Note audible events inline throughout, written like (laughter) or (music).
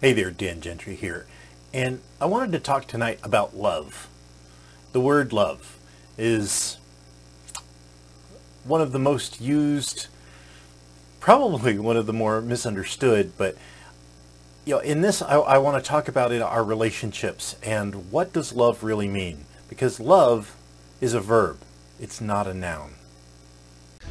Hey there, Dan Gentry here. And I wanted to talk tonight about love. The word love is one of the most used, probably one of the more misunderstood, but you know, in this I, I want to talk about it, our relationships and what does love really mean? Because love is a verb, it's not a noun.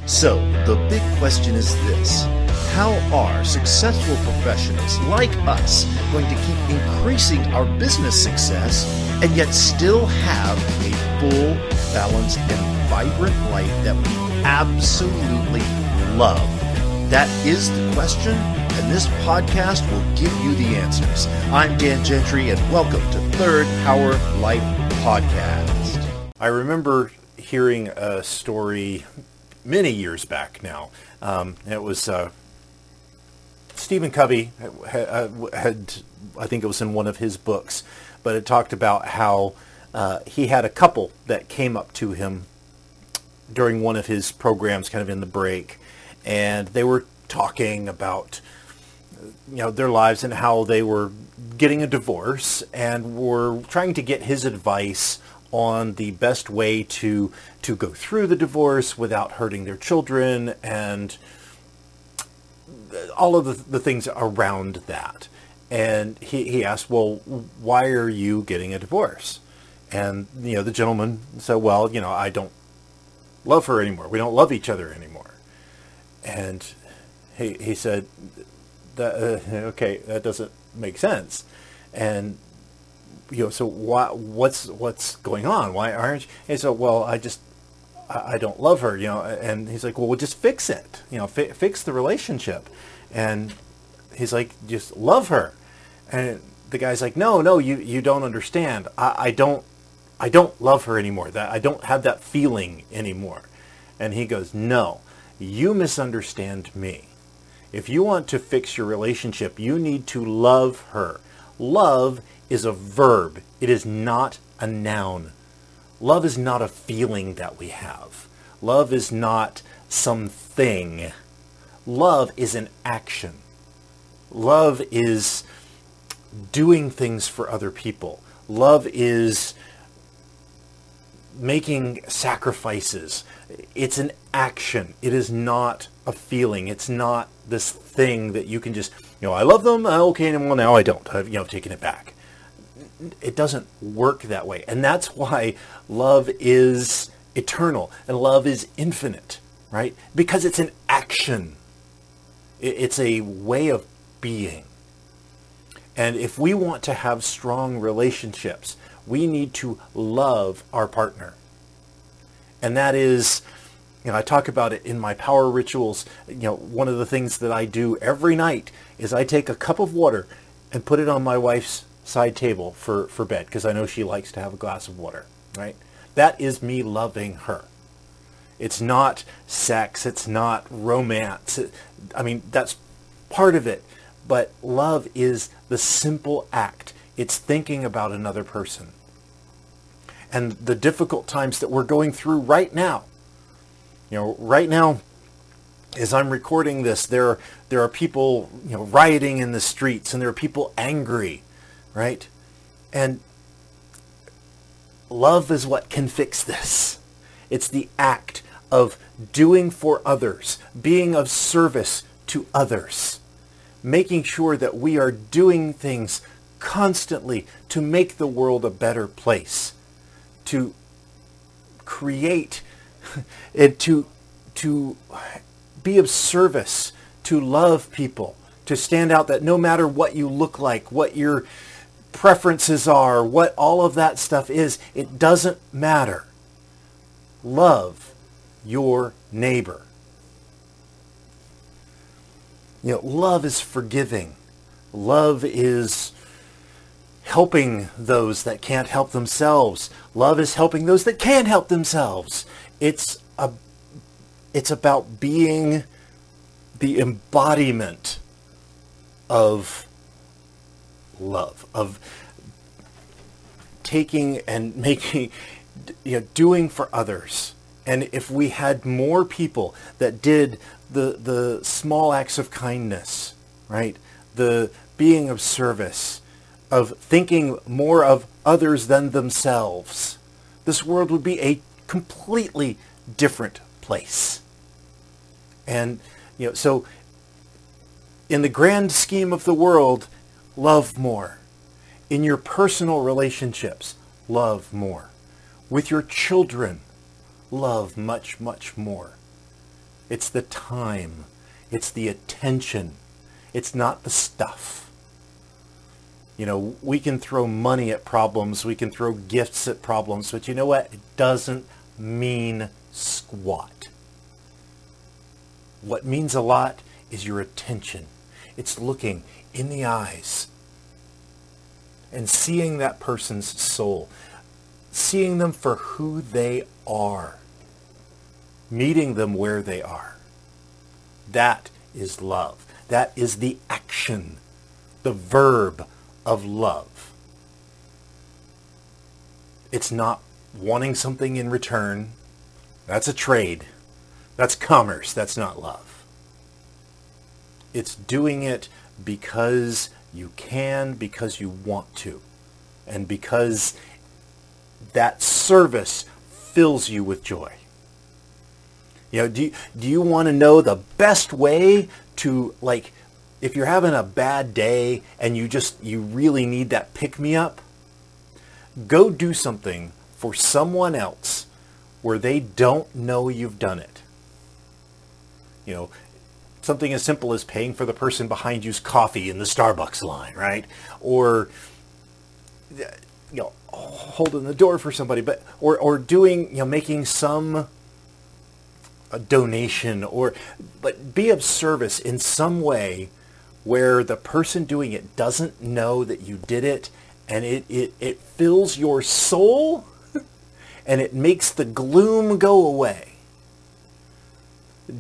So, the big question is this How are successful professionals like us going to keep increasing our business success and yet still have a full, balanced, and vibrant life that we absolutely love? That is the question, and this podcast will give you the answers. I'm Dan Gentry, and welcome to Third Power Life Podcast. I remember hearing a story many years back now. Um, it was uh, Stephen Covey had, had, I think it was in one of his books, but it talked about how uh, he had a couple that came up to him during one of his programs, kind of in the break, and they were talking about you know their lives and how they were getting a divorce and were trying to get his advice on the best way to to go through the divorce without hurting their children and all of the, the things around that. And he, he asked, well, why are you getting a divorce? And, you know, the gentleman said, well, you know, I don't love her anymore. We don't love each other anymore. And he, he said, that, uh, okay, that doesn't make sense. And you know, so why, what's what's going on? Why aren't you? And so, well, I just I, I don't love her, you know. And he's like, well, we'll just fix it, you know, fi- fix the relationship. And he's like, just love her. And the guy's like, no, no, you you don't understand. I, I don't I don't love her anymore. That I don't have that feeling anymore. And he goes, no, you misunderstand me. If you want to fix your relationship, you need to love her. Love is a verb. It is not a noun. Love is not a feeling that we have. Love is not something. Love is an action. Love is doing things for other people. Love is making sacrifices. It's an action. It is not a feeling. It's not this thing that you can just, you know, I love them. Uh, okay, well now I don't. I've, you know, taken it back it doesn't work that way. And that's why love is eternal and love is infinite, right? Because it's an action. It's a way of being. And if we want to have strong relationships, we need to love our partner. And that is, you know, I talk about it in my power rituals. You know, one of the things that I do every night is I take a cup of water and put it on my wife's side table for, for bed because I know she likes to have a glass of water, right? That is me loving her. It's not sex. It's not romance. I mean, that's part of it. But love is the simple act. It's thinking about another person. And the difficult times that we're going through right now. You know, right now, as I'm recording this, there, there are people, you know, rioting in the streets and there are people angry right? And love is what can fix this. It's the act of doing for others, being of service to others, making sure that we are doing things constantly to make the world a better place, to create (laughs) and to to be of service, to love people, to stand out that no matter what you look like, what your preferences are, what all of that stuff is, it doesn't matter. Love your neighbor. You know, love is forgiving. Love is helping those that can't help themselves. Love is helping those that can help themselves. It's a it's about being the embodiment of love, of taking and (laughs) making, you know, doing for others. And if we had more people that did the, the small acts of kindness, right? The, being of service, of thinking more of others than themselves, this world would be a completely different place. And, you know, so in the grand scheme of the world, love more. In your personal relationships, love more. With your children, love much, much more. It's the time. It's the attention. It's not the stuff. You know, we can throw money at problems. We can throw gifts at problems. But you know what? It doesn't mean squat. What means a lot is your attention. It's looking in the eyes and seeing that person's soul, seeing them for who they are, meeting them where they are. That is love. That is the action, the verb of love. It's not wanting something in return. That's a trade. That's commerce. That's not love. It's doing it because you can, because you want to, and because that service fills you with joy. You know, do you, do you want to know the best way to like if you're having a bad day and you just you really need that pick me up? Go do something for someone else where they don't know you've done it. You know, something as simple as paying for the person behind you's coffee in the Starbucks line, right? Or you know, holding the door for somebody, but or or doing, you know, making some a donation or but be of service in some way where the person doing it doesn't know that you did it and it, it, it fills your soul (laughs) and it makes the gloom go away.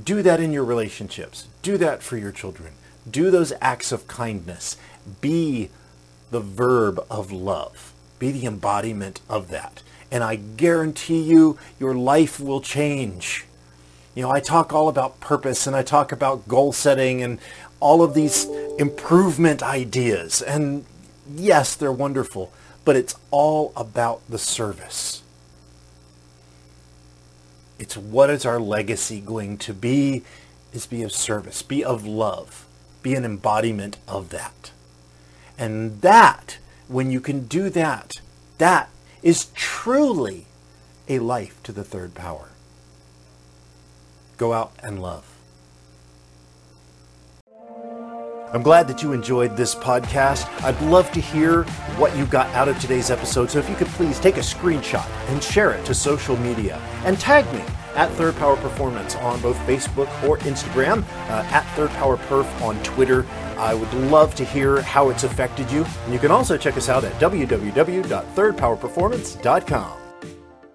Do that in your relationships. Do that for your children. Do those acts of kindness. Be the verb of love. Be the embodiment of that. And I guarantee you, your life will change. You know, I talk all about purpose and I talk about goal setting and all of these improvement ideas. And yes, they're wonderful, but it's all about the service. It's what is our legacy going to be is be of service, be of love, be an embodiment of that. And that, when you can do that, that is truly a life to the third power. Go out and love. I'm glad that you enjoyed this podcast. I'd love to hear what you got out of today's episode. So if you could please take a screenshot and share it to social media and tag me at Third Power Performance on both Facebook or Instagram, uh, at Third Power Perf on Twitter. I would love to hear how it's affected you. And you can also check us out at www.thirdpowerperformance.com.